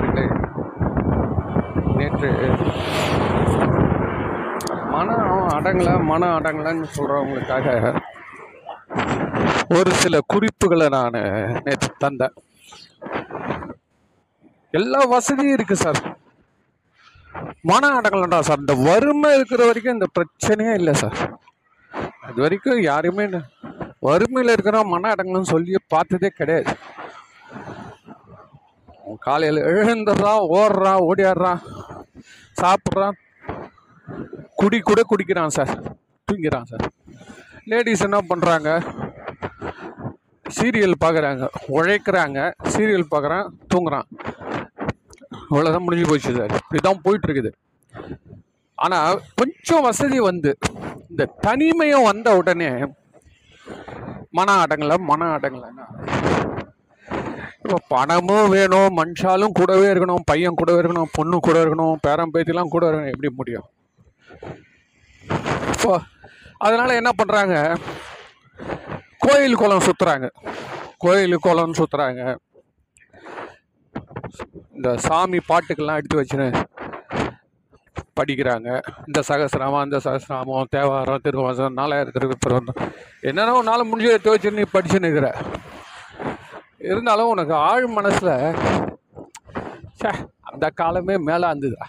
நண்பர்களே நேற்று மனம் அடங்கலை மன அடங்கலைன்னு சொல்கிறவங்களுக்காக ஒரு சில குறிப்புகளை நான் நேற்று தந்தேன். எல்லா வசதியும் இருக்குது சார். மன அடங்கலண்டா சார். இந்த வறுமை இருக்கிற வரைக்கும் இந்த பிரச்சனையே இல்லை சார். அது வரைக்கும் யாருமே வறுமையில் இருக்கிற மன அடங்கலன்னு சொல்லி பார்த்ததே கிடையாது. காலையில் எழுந்துடுறான் ஓடுறான் ஓடியாடுறான் சாப்பிட்றான் குடி கூட குடிக்கிறான் சார். தூங்கிறான் சார். லேடிஸ் என்ன பண்ணுறாங்க சீரியல் பார்க்குறாங்க உழைக்கிறாங்க. சீரியல் பார்க்குறான் தூங்குறான். இவ்வளோதான் முடிஞ்சு போச்சு சார். இப்படிதான் போயிட்டு ஆனால் கொஞ்சம் வசதி வந்து இந்த தனிமையும் வந்த உடனே மன அடங்கலை மன அடங்கலைன்னா இப்போ பணமும் வேணும் மனுஷாலும் கூடவே இருக்கணும் பையன் கூடவே இருக்கணும் பொண்ணு கூட இருக்கணும் பேரன் பேத்திலாம் கூட இருக்கணும். எப்படி முடியும்? இப்போ அதனால் என்ன பண்ணுறாங்க கோயில் குளம் சுற்றுறாங்க கோயில் குளம் சுற்றுறாங்க இந்த சாமி பாட்டுக்கெல்லாம் எடுத்து வச்சுன்னு படிக்கிறாங்க. இந்த சகசிரமம் அந்த சகசிரமம் தேவாரம் திருவாசம் நாலாயிரம் திருப்பிரந்தம் என்னென்ன நாள் முடிஞ்சு எடுத்து வச்சுன்னு நீ படிச்சுன்னு இருக்கிற. இருந்தாலும் உனக்கு ஆழ் மனசில் ச்சே அந்த காலமே மேலே இருந்ததா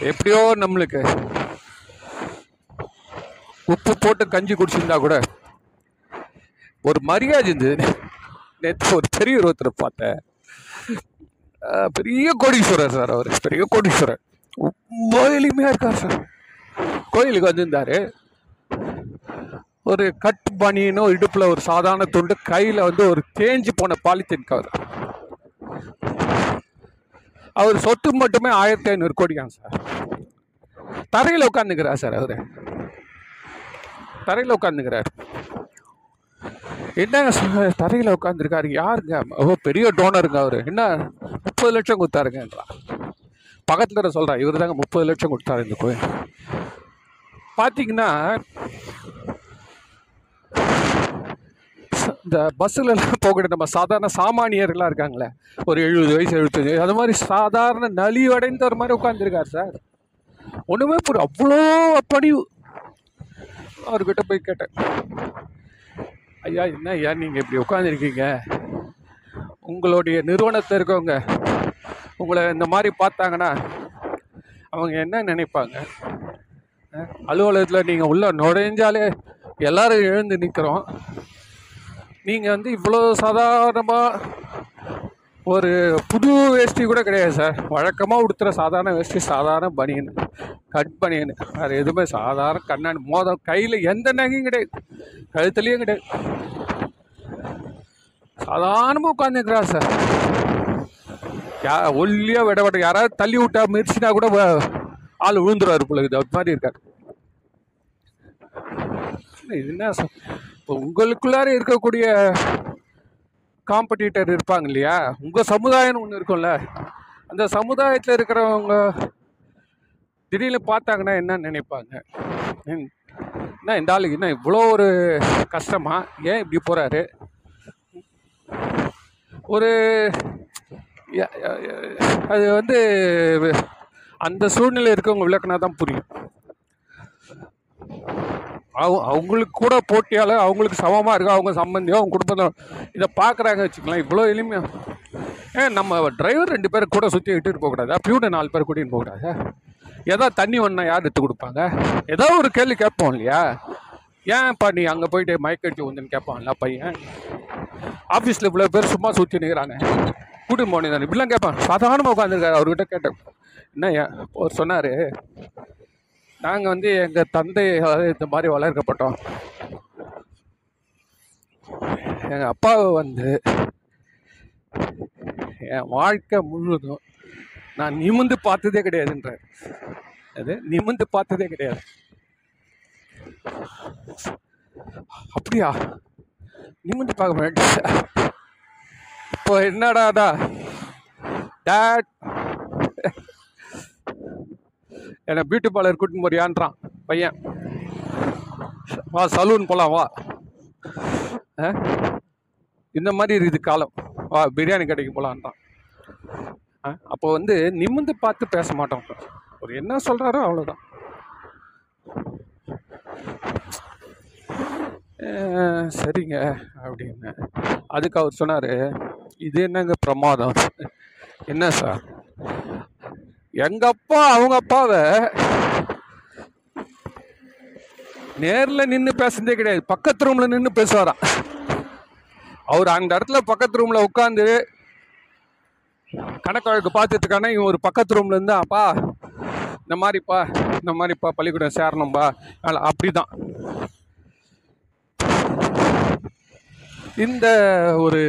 எப்படியோ நம்மளுக்கு உப்பு போட்டு கஞ்சி குடிச்சிருந்தா கூட ஒரு மரியாதை இருந்தது நேற்று ஒரு பெரிய ஒருத்தரை பார்த்தேன். பெரிய கோடீஸ்வரர் சார் அவர் பெரிய கோடீஸ்வரர். ரொம்ப எளிமையாக இருக்கார் சார். கோயிலுக்கு வந்திருந்தாரு. ஒரு கட் பனியனோ இடுப்பில் ஒரு சாதாரண துண்டு கையில் வந்து ஒரு தேஞ்சு போன பாலித்தீன் கவர். அவர் சொத்து மட்டுமே ஆயிரத்தி ஐநூறு கோடியாம் சார். தரையில் உட்காந்துக்கிறார் சார் அவர். தரையில் உட்காந்துக்கிறார் என்னங்க சார் தரையில் உட்காந்துருக்காரு யாருங்க? ஓ பெரிய டோனருங்க அவர். என்ன முப்பது லட்சம் கொடுத்தாருங்கன்றா பக்கத்தில் சொல்கிறேன் இவர் தாங்க முப்பது லட்சம் கொடுத்தாரு இந்த கோயில். பார்த்தீங்கன்னா இந்த பஸ்ஸில் எல்லாம் போகிற நம்ம சாதாரண சாமானியர்களாக இருக்காங்களே ஒரு எழுபது வயசு எழுபத்தஞ்சு வயசு அது மாதிரி சாதாரண நலிவடைந்த ஒரு மாதிரி உட்காந்துருக்கார் சார். ஒன்றுமே புரிய அவ்வளோ பணிவு. அவர்கிட்ட போய் கேட்டேன். ஐயா என்ன ஐயா நீங்கள் இப்படி உட்காந்துருக்கீங்க உங்களுடைய நிறுவனத்தில் இருக்கவங்க உங்களை இந்த மாதிரி பார்த்தாங்கன்னா அவங்க என்ன நினைப்பாங்க? அலுவலகத்தில் நீங்கள் உள்ளே நுழைஞ்சாலே எல்லோரும் எழுந்து நிற்கிறோம் நீங்கள் வந்து இவ்வளோ சாதாரணமாக ஒரு புது வேஷ்டி கூட கிடையாது சார். வழக்கமாக உடுத்துகிற சாதாரண வேஷ்டி சாதாரண பனியன் கட் பனியன் வேறு எதுவுமே சாதாரண கண்ணாடி மோதல் கையில் எந்த நகையும் கிடையாது. கழுத்துலேயும் கிடையாது. சாதாரணமாக உட்காந்துக்கிறார் சார். யா ஒல்லியாக விட விட யாராவது தள்ளி விட்டா மிதிச்சினா கூட ஆள் விழுந்துருவார் பிள்ளைக்கு அது மாதிரி இருக்கார். இது என்ன சார்? இப்போ உங்களுக்குள்ளார இருக்கக்கூடிய காம்படிட்டர் இருப்பாங்க இல்லையா உங்கள் சமுதாயம்னு ஒன்று இருக்கும்ல. அந்த சமுதாயத்தில் இருக்கிறவங்க திடீர்னு பார்த்தாங்கன்னா என்ன நினைப்பாங்க? ம், என்ன இந்த ஆளுக்கு என்ன இவ்வளோ ஒரு கஷ்டமா? ஏன் இப்படி போகிறாரு ஒரு அது வந்து அந்த சூழ்நிலை இருக்கவங்க விளக்குனா தான் புரியும். அவங்களுக்கு கூட போட்டியால் அவங்களுக்கு சமமாக இருக்கா அவங்க சம்பந்தியோ அவங்க குடும்பத்தோ இதை பார்க்குறாங்க வச்சுக்கலாம் இவ்வளோ எளிமையாக ஏன் நம்ம டிரைவர் ரெண்டு பேர் கூட சுற்றி இட்டுட்டு போகக்கூடாதா பியூனை நாலு பேர் கூட்டின்னு போகக்கூடாதா ஏதாவது தண்ணி ஒன்றா யார் எடுத்து கொடுப்பாங்க? ஏதோ ஒரு கேள்வி கேட்போம் இல்லையா? ஏன்ப்பா நீ அங்கே போயிட்டு மயக்கடிச்சு வந்துன்னு கேட்பான்ல பையன்? ஆஃபீஸில் இவ்வளோ பேர் சும்மா சுற்றி நிற்கிறாங்க கூட்டின்னு போனேன் தானே. இப்படிலாம் கேட்பான். சாதாரணமாக உட்காந்துருக்காரு அவர்கிட்ட கேட்டேன். என்ன ஏன்? அவர் சொன்னார் நாங்கள் வந்து எங்கள் தந்தை இந்த மாதிரி வளர்க்கப்பட்டோம். எங்கள் அப்பாவை வந்து என் வாழ்க்கை முழுவதும் நான் நிமிந்து பார்த்ததே கிடையாதுன்ற அது நிமிந்து பார்த்ததே கிடையாது. அப்படியா? நிமிந்து பார்க்க மாட்டேன். இப்போ என்னடாதா டேட் என்னை பியூட்டி பார்லர் கூட்டின்னு போறியான்றான் பையன். வா சலூன் போகலாம் வா. ஆ? இந்த மாதிரி இருக்குது காலம். வா பிரியாணி கடைக்கு போகலான்றான் அப்போ வந்து நிமிர்ந்து பார்த்து பேச மாட்டோம். ஒரு என்ன சொல்கிறாரோ அவ்வளோதான் சரிங்க அப்படின்னு. அதுக்கு அவர் சொன்னார் இது என்னங்க பிரமாதம்? என்ன சார்? எங்கள் அப்பா அவங்க அப்பாவை நேரில் நின்று பேசுனதே கிடையாது. பக்கத்து ரூமில் நின்று பேசுவாராம். அவர் அந்த இடத்துல பக்கத்து ரூமில் உட்காந்து கணக்கு வழக்கு பார்த்துட்டு இவன் ஒரு பக்கத்து ரூமில் இருந்து அப்பா இந்த மாதிரிப்பா இந்த மாதிரிப்பா பள்ளிக்கூடம் சேரணும்பா. அப்படி அப்படிதான். இந்த ஒரு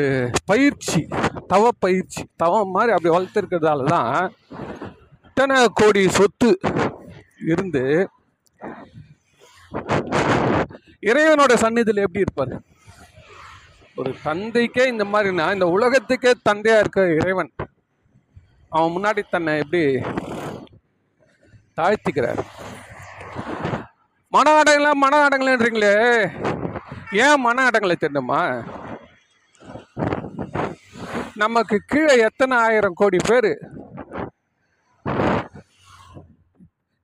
பயிற்சி தவ பயிற்சி தவம் மாதிரி அப்படி வளர்த்துருக்கிறதால தான் இத்தனை கோடி சொத்து இருந்து இறைவனோட சந்நிதியில் எப்படி இருப்பார்? ஒரு தந்தைக்கே இந்த மாதிரினா இந்த உலகத்துக்கே தந்தையாக இருக்க இறைவன் அவன் முன்னாடி தன்னை எப்படி தாழ்த்திக்கிறார்? மன அடங்கல மன அடங்கலன்றீங்களே ஏன் மன அடங்கலை தெரியுமா நமக்கு கீழே எத்தனை ஆயிரம் கோடி பேர்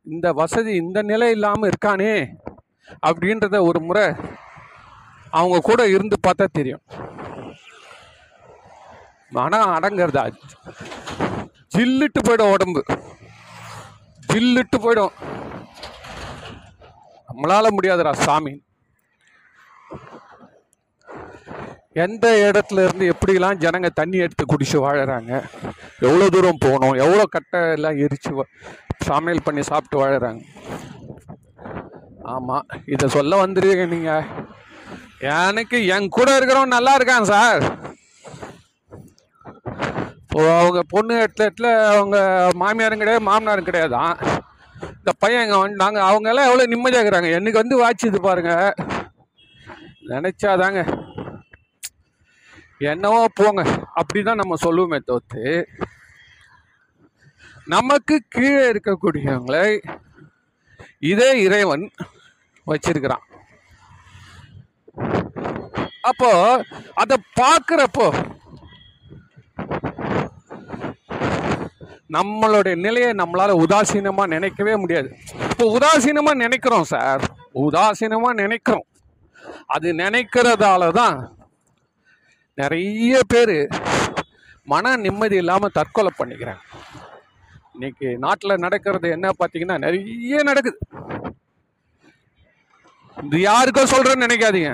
இந்த வசதி இந்த நிலை இல்லாமல் இருக்கானே அப்படின்றத ஒரு முறை அவங்க கூட இருந்து பார்த்தா தெரியும். மனம் அடங்கிறதா? ஜில்லுட்டு போயிடும் உடம்பு. ஜில்லுட்டு போயிடும். நம்மளால முடியாதுடா சாமி. எந்த இடத்துல இருந்து எப்படிலாம் ஜனங்க தண்ணி எடுத்து குடிச்சு வாழறாங்க? எவ்வளோ தூரம் போகணும்? எவ்வளோ கட்டை எல்லாம் எரிச்சு சமையல் பண்ணி சாப்பிட்டு வாழறாங்க. ஆமாம் இதை சொல்ல வந்துருவீங்க நீங்கள் எனக்கு என் கூட இருக்கிறவன் நல்லா இருக்கான் சார். இப்போ அவங்க பொண்ணு இடத்துல இடத்துல அவங்க மாமியாரும் கிடையாது மாமனாரும் கிடையாதான். இந்த பையன் இங்கே வந்துட்டாங்க அவங்க எல்லாம் எவ்வளோ நிம்மதியாக இருக்கிறாங்க. எனக்கு வந்து வாட்சிது பாருங்க. நினைச்சாதாங்க. என்னவோ போங்க. அப்படிதான் நம்ம சொல்லுவோமே தோத்து நமக்கு கீழே இருக்கக்கூடியவங்களை இதே இறைவன் வச்சிருக்கிறான். அப்போ அதை பார்க்குறப்போ நம்மளுடைய நிலையை நம்மளால உதாசீனமா நினைக்கவே முடியாது. இப்போ உதாசீனமா நினைக்கிறோம் சார். உதாசீனமா நினைக்கிறோம். அது நினைக்கிறதால தான் நிறைய பேர் மன நிம்மதி இல்லாமல் தற்கொலை பண்ணிக்கிறாங்க. இன்னைக்கு நாட்டில் நடக்கிறது என்ன பார்த்தீங்கன்னா நிறைய நடக்குது. இது யாருக்கோ சொல்கிறேன்னு நினைக்காதீங்க.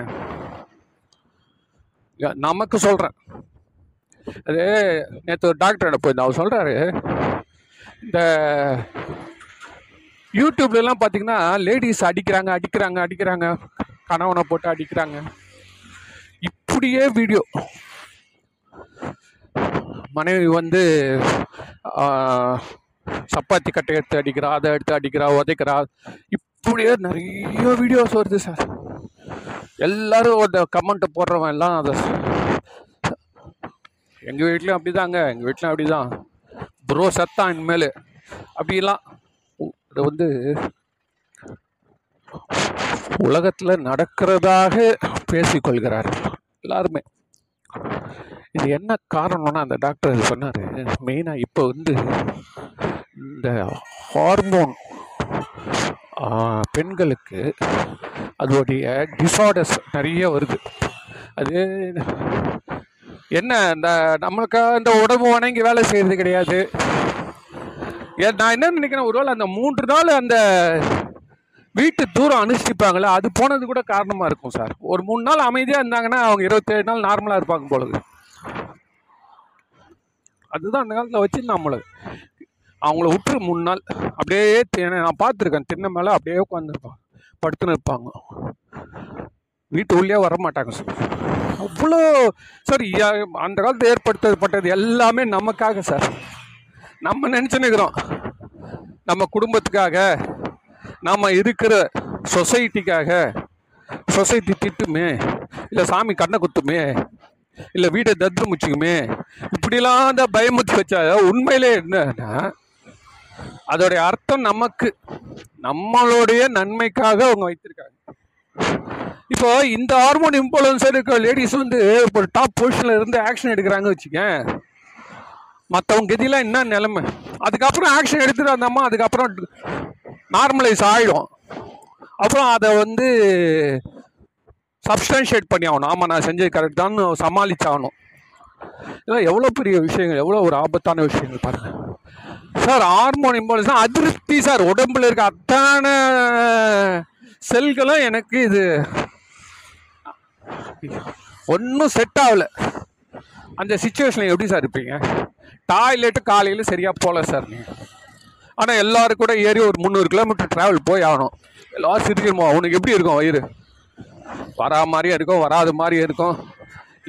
நமக்கு சொல்கிறேன் அது நேற்று ஒரு டாக்டரோட போயிருந்தேன். அவர் சொல்கிறாரு இந்த யூடியூப்லலாம் பார்த்தீங்கன்னா லேடிஸ் அடிக்கிறாங்க அடிக்கிறாங்க அடிக்கிறாங்க. கணவனை போட்டு அடிக்கிறாங்க. இப்படியே வீடியோ மனைவி வந்து சப்பாத்தி கட்டை எடுத்து அடிக்கிறா அதை எடுத்து அடிக்கிறா உதைக்கிறா. இப்படியே நிறைய வீடியோஸ் வருது சார் எல்லாரும் அந்த கமெண்ட்டை போடுறவன் எல்லாம் அதை எங்கள் வீட்லேயும் அப்படிதாங்க எங்கள் வீட்லேயும் அப்படிதான். ப்ரோ சத்தான் இனிமேல் அப்படிலாம் இது வந்து உலகத்தில் நடக்கிறதாக பேசிக்கொள்கிறார் எல்லாருமே. இது என்ன காரணம்னா அந்த டாக்டர் அது சொன்னார் மெயினாக இப்போ வந்து இந்த ஹார்மோன் பெண்களுக்கு அதோடைய டிசார்டர்ஸ் நிறைய வருது. அது என்ன இந்த நம்மளுக்கு இந்த உடம்பு வணங்கி வேலை செய்யறது கிடையாது. நான் என்ன நினைக்கிறேன் ஒருவேளை அந்த மூன்று நாள் அந்த வீட்டு தூரம் அனுஷ்டிப்பாங்களே அது போனது கூட காரணமாக இருக்கும் சார். ஒரு மூணு நாள் அமைதியாக இருந்தாங்கன்னா அவங்க இருபத்தேழு நாள் நார்மலாக இருப்பாங்க பொழுது அதுதான் அந்த காலத்தில் வச்சு நம்மளுக்கு அவங்கள விட்டுரு மூணு நாள் அப்படியே தி- நான் பார்த்துருக்கேன். தின்ன மேலே அப்படியே உட்காந்துருப்பான் படுத்துன்னு இருப்பாங்க. வீட்டு உள்ளே வர மாட்டாங்க சார் அவ்வளோ சார் அந்த காலத்தில் ஏற்படுத்தப்பட்டது எல்லாமே நமக்காக சார் நம்ம நினச்சினுக்கிறோம் நம்ம குடும்பத்துக்காக நம்ம இருக்கிற சொசைட்டிக்காக சொசைட்டி திட்டுமே இல்லை சாமி கண்ணை குத்துமே இல்லை வீட்டை தத்து முச்சுக்குமே இப்படிலாம் அந்த பயமுத்தி வச்சா உண்மையிலே என்னன்னா அதோடைய அர்த்தம் நமக்கு நம்மளுடைய நன்மைக்காக அவங்க வைத்திருக்காங்க. இப்போ இந்த ஹார்மோன் இம்போலன்ஸ் இருக்க லேடிஸ் வந்து ஒரு டாப் பொசிஷன்ல இருந்து ஆக்ஷன் எடுக்கிறாங்க வச்சுக்க மற்றவங்க கதிலாம் என்ன நிலைமை? அதுக்கப்புறம் ஆக்ஷன் எடுத்துட்டு அந்த அதுக்கப்புறம் நார்மலைஸ் ஆகிடும் அப்புறம் அதை வந்து சப்ஸ்டன்ஷியேட் பண்ணி ஆகணும். ஆமாம் நான் செஞ்சது கரெக்ட் தான் சமாளிச்சாகணும் இதெல்லாம் எவ்வளோ பெரிய விஷயங்கள் எவ்வளோ ஒரு ஆபத்தான விஷயங்கள் பாருங்கள் சார் ஹார்மோன் இம்பாலன்ஸ் அதிருப்தி சார். உடம்புல இருக்க அத்தான செல்களும் எனக்கு இது. ஒன்றும் செட் ஆகல. அந்த சுச்சுவேஷனில் எப்படி சார் இருப்பீங்க? டாய்லெட்டு காலையில் சரியாக போகல சார் நீங்கள் ஆனால் எல்லோரும் கூட ஏறி ஒரு முந்நூறு கிலோமீட்டர் ட்ராவல் போய் ஆகணும். எல்லோரும் சிரிக்கணுமோ அவனுக்கு எப்படி இருக்கும் வயிறு? வரா மாதிரியே இருக்கும் வராத மாதிரியே இருக்கும்.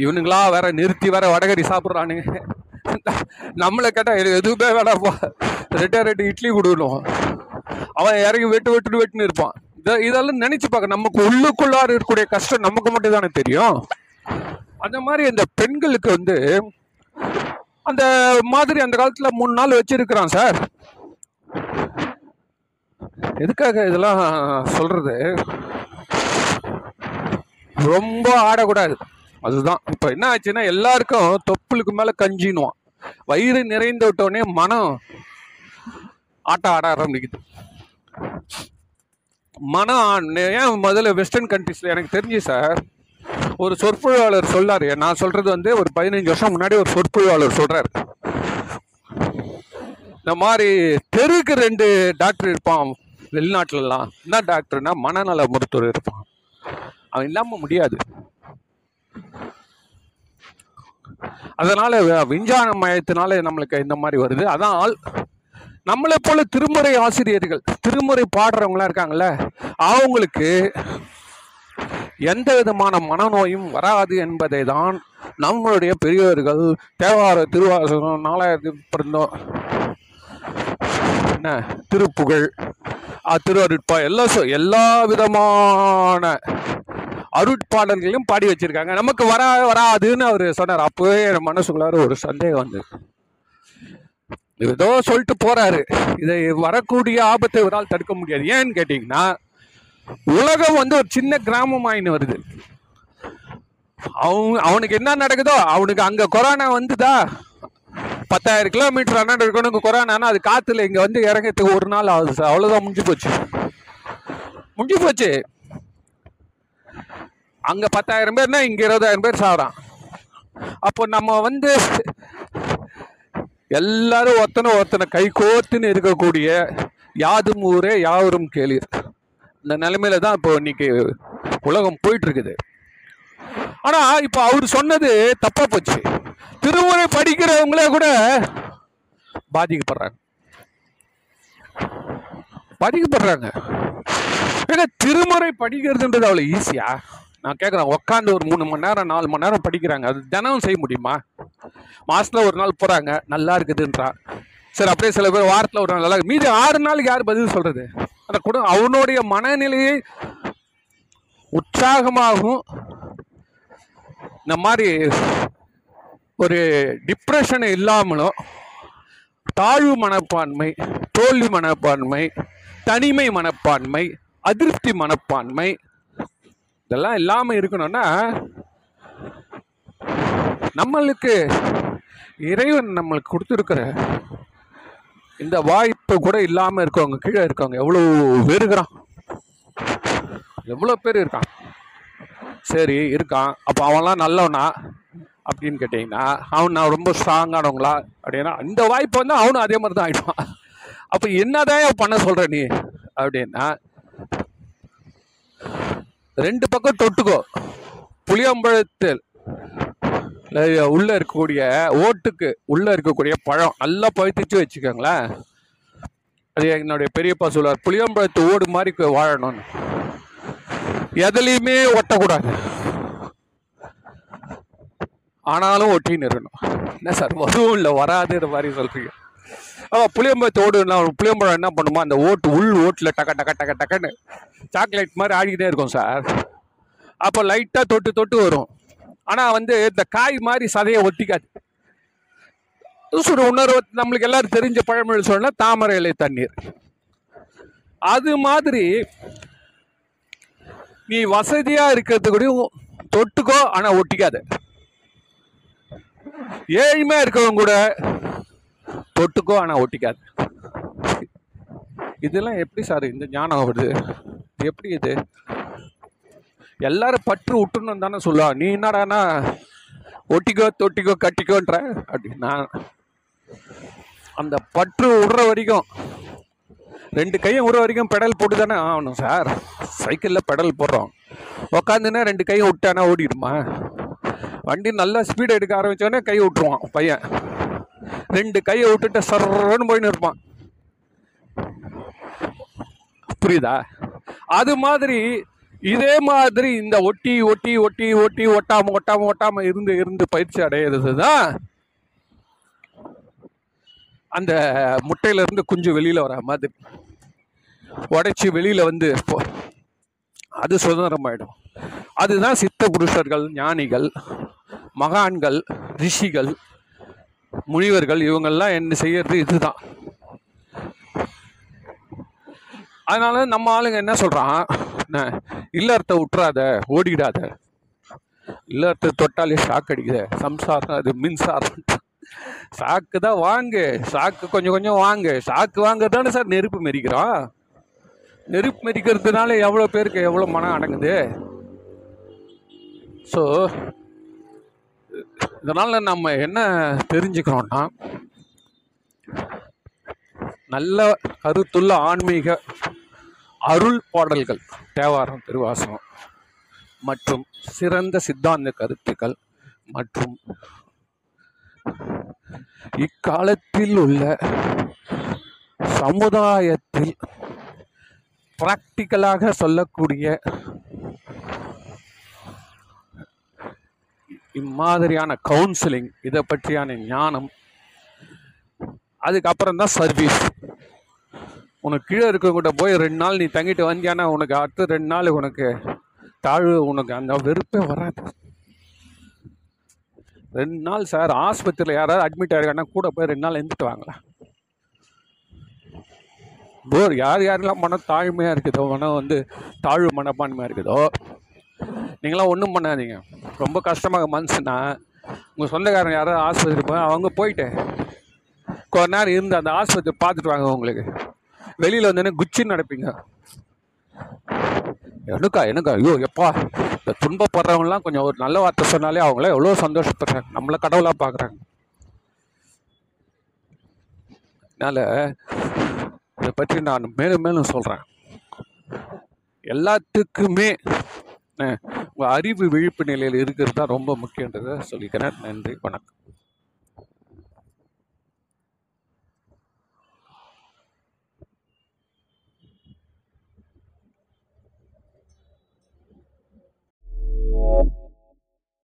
இவனுங்களா வேற நிறுத்தி வேற வடகரி சாப்பிட்றானுங்க. நம்மளை கேட்டால் எதுவுமே வேணாப்பா ரெட்டே ரெட்டு இட்லி கொடுக்கணும். அவன் இறங்கி வெட்டு வெட்டு வெட்டுன்னு இருப்பான். இதை இதெல்லாம் நினச்சி பார்க்க நமக்கு உள்ளுக்குள்ளார இருக்கக்கூடிய கஷ்டம் நமக்கு மட்டும் தானே தெரியும். அந்த மாதிரி இந்த பெண்களுக்கு வந்து அந்த மாதிரி அந்த காலத்தில் மூணு நாள் வச்சிருக்கிறான் சார். எதுக்காக இதெல்லாம் சொல்றது? ரொம்ப ஆடக்கூடாது. அதுதான். இப்போ என்ன ஆச்சுன்னா எல்லாருக்கும் தொப்புளுக்கு மேலே கஞ்சினுவான் வயிறு நிறைந்து விட்டோடனே மனம் ஆட்டம் ஆட ஆரம்பிக்குது. மனம் ஏன் முதல்ல வெஸ்டர்ன் கண்ட்ரீஸில் எனக்கு தெரிஞ்சு சார் ஒரு சொற்பொழிவாளர் சொல்லாரு. நான் சொல்றது வந்து ஒரு பதினஞ்சு வருஷம் முன்னாடி ஒரு சொற்பொழிவாளர் சொல்றாரு. இந்த மாதிரி தெருக்கு ரெண்டு டாக்டர் இருப்பான் வெளிநாட்டிலலாம். என்ன டாக்டர்னா மனநல மருத்துவர் இருப்பான். அவன் இல்லாமல் முடியாது. அதனால விஞ்ஞான மயத்தினால நம்மளுக்கு இந்த மாதிரி வருது. அதான் ஆள் நம்மளை போல திருமுறை ஆசிரியர்கள் திருமுறை பாடுறவங்களா இருக்காங்கல்ல அவங்களுக்கு எந்த விதமான மனநோயும் வராது என்பதை தான் நம்மளுடைய பெரியவர்கள் தேவார திருவாசகம் நாலாயிரத்தி பிறந்தோம். என்ன? திருப்புகழ் திருவருட்பா எல்லா எல்லா விதமான அருட்பாடல்களையும் பாடி வச்சிருக்காங்க. நமக்கு வரா வராதுன்னு அவர் சொன்னார். அப்போவே என் மனசுக்குள்ளார ஒரு சந்தேகம் வந்து ஏதோ சொல்லிட்டு போறாரு. இதை வரக்கூடிய ஆபத்தை இவரால் தடுக்க முடியாது. ஏன்னு கேட்டீங்கன்னா உலகம் வந்து ஒரு சின்ன கிராமம் ஆயின்னு வருது. அவன் அவனுக்கு என்ன நடக்குதோ அவனுக்கு அங்க கொரோனா வந்துதா? பத்தாயிரம் கிலோமீட்டர் அண்ணா இருக்கணும் கொரோனானா அது காத்துல இங்க வந்து இறங்கிறதுக்கு ஒரு நாள் ஆகுது அவ்வளவுதான் முடிஞ்சு போச்சு. முடிஞ்சு போச்சு. அங்கே பத்தாயிரம் பேர்னா இங்கே இருபதாயிரம் பேர் சாவறான். அப்போ நம்ம வந்து எல்லாரும் ஒருத்தனை ஒருத்தனை கை கோத்துன்னு இருக்கக்கூடிய யாதும் ஊரே யாவரும் கேளீர். இந்த நிலைமையில தான் இப்போ இன்னைக்கு உலகம் போயிட்டு இருக்குது ஆனா இப்போ அவர் சொன்னது தப்பா போச்சு. திருமுறை படிக்கிறவங்களே கூட பாதிக்கப்படுறாங்க. பாதிக்கப்படுறாங்க. ஏன்னா திருமுறை படிக்கிறதுன்றது அவ்வளோ ஈஸியா நான் கேட்குறேன் உட்காந்து ஒரு மூணு மணி நேரம் நாலு மணி நேரம் படிக்கிறாங்க. அது தினமும் செய்ய முடியுமா? மாசத்துல ஒரு நாள் போறாங்க நல்லா இருக்குதுன்றா. சரி அப்படியே சில பேர் வாரத்தில் ஒரு நாள் நல்லா மீதி ஆறு நாளுக்கு யார் பதில் சொல்றது? அந்த கூட அவனுடைய மனநிலையை உற்சாகமாகவும் இந்த மாதிரி ஒரு டிப்ரெஷன் இல்லாமலும் தாழ்வு மனப்பான்மை தோல்வி மனப்பான்மை தனிமை மனப்பான்மை அதிருப்தி மனப்பான்மை இதெல்லாம் இல்லாமல் இருக்கணும்னா நம்மளுக்கு இறைவன் நம்மளுக்கு கொடுத்துருக்கிற இந்த வாய்ப்பு கூட இல்லாமல் இருக்கவங்க கீழே இருக்கவங்க எவ்வளோ பேர் இருக்கிறான்? எவ்வளோ பேர் இருக்கான்? சரி இருக்கான். அப்போ அவன்லாம் நல்லவனா? அப்படின்னு கேட்டிங்கன்னா அவன் நான் ரொம்ப ஸ்ட்ராங்கானவங்களா அப்படின்னா இந்த வாய்ப்பு வந்து அவனும் அதே மாதிரி தான் ஆகிடுவான் அப்போ என்னதான் பண்ண சொல்கிற நீ? அப்படின்னா ரெண்டு பக்கம் தொட்டுக்கோ. புளியம்பழத்தில் உள்ளே உள்ள இருக்கக்கூடிய ஓட்டுக்கு உள்ள இருக்கக்கூடிய பழம் நல்லா பழுத்திச்சு வச்சுக்கோங்களேன். அது என்னுடைய பெரியப்பா சொல்லுவார் புளியம்பழத்து ஓடு மாதிரி வாழணும்னு எதுலையுமே ஒட்டக்கூடாது. ஆனாலும் ஒட்டின்னு இருக்கணும். என்ன சார் வரும் இல்லை வராதுன்ற மாதிரி சொல்றீங்க. ஆ புளியம்பழத்தை ஓடுனா புளியம்பழம் என்ன பண்ணுமா? அந்த ஓட்டு உள் ஓட்டில் டக்க டக்க டக்க டக்குன்னு சாக்லேட் மாதிரி ஆடிக்கிட்டே இருக்கும் சார் அப்போ லைட்டாக தொட்டு தொட்டு வரும். ஆனால் வந்து இந்த காய் மாதிரி சதையை ஒட்டிக்காது. சொல்ற உணர்வு நம்மளுக்கு எல்லாரும் தெரிஞ்ச பழமொழி சொன்னா தாமரை இலை தண்ணீர். அது மாதிரி நீ வசதியாக இருக்கிறது கூடயும் தொட்டுக்கோ ஆனால் ஒட்டிக்காது. ஏழ்மையாக இருக்கிறவங்க கூட தொட்டுக்கோ ஆனால் ஒட்டிக்காது. இதெல்லாம் எப்படி சார் இந்த ஞானம் வருது? எப்படி இது? எல்லாரும் பற்று விட்டுணும் தானே சொல்லுவா. நீ என்னடானா ஒட்டிக்கோ தொட்டிக்கோ கட்டிக்கோன்ற? அப்படி நான் அந்த பற்று விடுற வரைக்கும் ரெண்டு கையும் விடுற வரைக்கும் பெடல் போட்டு தானே ஆகணும் சார். சைக்கிளில் பெடல் போடுறோம். உக்காந்துன்னா ரெண்டு கையும் விட்டானா ஓடிடுமா? வண்டி நல்லா ஸ்பீடு எடுக்க ஆரம்பித்தோடனே கை விட்டுருவான் பையன். ரெண்டு கையை விட்டுட்டு சர்றன்னு போயின்னு இருப்பான். புரியுதா? அது மாதிரி இதே மாதிரி இந்த ஒட்டி ஒட்டி ஒட்டி ஒட்டி ஒட்டாம ஒட்டாம ஒட்டாம இருந்து இருந்து பயிற்சி அடையிறது தான் அந்த முட்டையில இருந்து குஞ்சு வெளியில வர மாதிரி. உடைச்சி வெளியில வந்து போ- அது சுதந்திரமாயிடும். அதுதான் சித்த புருஷர்கள் ஞானிகள் மகான்கள் ரிஷிகள் முனிவர்கள் இவங்கெல்லாம் என்ன செய்யறது இதுதான். அதனால நம்ம ஆளுங்க என்ன சொல்றான்? என்ன, இல்லறத்தை விட்டுறாத ஓடிடாத. இல்லறத்தை தொட்டாலே ஷாக் அடிக்குத. சம்சாரம் அது மின்சாரம். சாக்கு தான் வாங்கு. சாக்கு கொஞ்சம் கொஞ்சம் வாங்கு. சாக்கு வாங்க தானே சார் நெருப்பு மெரிக்கிறோம். நெருப்பு மெரிக்கிறதுனால எவ்வளோ பேருக்கு எவ்வளோ மனம் அடங்குது? ஸோ இதனால் நம்ம என்ன தெரிஞ்சுக்கிறோம்னா நல்ல கருத்துள்ள ஆன்மீக அருள் பாடல்கள் தேவாரம் திருவாசகம் மற்றும் சிறந்த சித்தாந்த கருத்துக்கள் மற்றும் இக்காலத்தில் உள்ள சமுதாயத்தில் பிராக்டிக்கலாக சொல்லக்கூடிய இம்மாதிரியான கவுன்சிலிங் இதை பற்றியான ஞானம் அதுக்கப்புறம் தான் சர்வீஸ் உனக்கு கீழே இருக்கவங்கிட்ட போய் ரெண்டு நாள் நீ தங்கிட்டு வந்தியானா உனக்கு அடுத்த ரெண்டு நாள் உனக்கு தாழ்வு உனக்கு அந்த வெறுப்பே வராது. ரெண்டு நாள் சார் ஆஸ்பத்திரியில் யாராவது அட்மிட் ஆயிருக்காங்கன்னா கூட போய் ரெண்டு நாள் எழுந்துட்டு வாங்களேன். போர் யார் யாரெல்லாம் மனம் தாழ்மையாக இருக்குதோ மனம் வந்து தாழ்வு மனப்பான்மையாக இருக்குதோ நீங்களாம் ஒன்றும் பண்ணாதீங்க. ரொம்ப கஷ்டமாக மனசுனா உங்கள் சொந்தக்காரங்க யாராவது ஆஸ்பத்திரி போய் அவங்க போயிட்டு கொஞ்ச நேரம் இருந்து அந்த ஆஸ்பத்திரி பார்த்துட்டு வாங்க உங்களுக்கு. வெளியில் வந்தோடனே குச்சின்னு நடப்பீங்க. எனக்கா எனக்கா? ஐயோ எப்பா இந்த துன்பப்படுறவங்களாம் கொஞ்சம் ஒரு நல்ல வார்த்தை சொன்னாலே அவங்களாம் எவ்வளோ சந்தோஷப்படுறாங்க. நம்மளை கடவுளாக பார்க்குறாங்க அதனால் இதை பற்றி நான் மேலும் மேலும் சொல்கிறேன் எல்லாத்துக்குமே உங்கள் அறிவு விழிப்பு நிலையில் இருக்கிறது தான் ரொம்ப முக்கியன்றதை சொல்லிக்கிறேன். நன்றி வணக்கம்.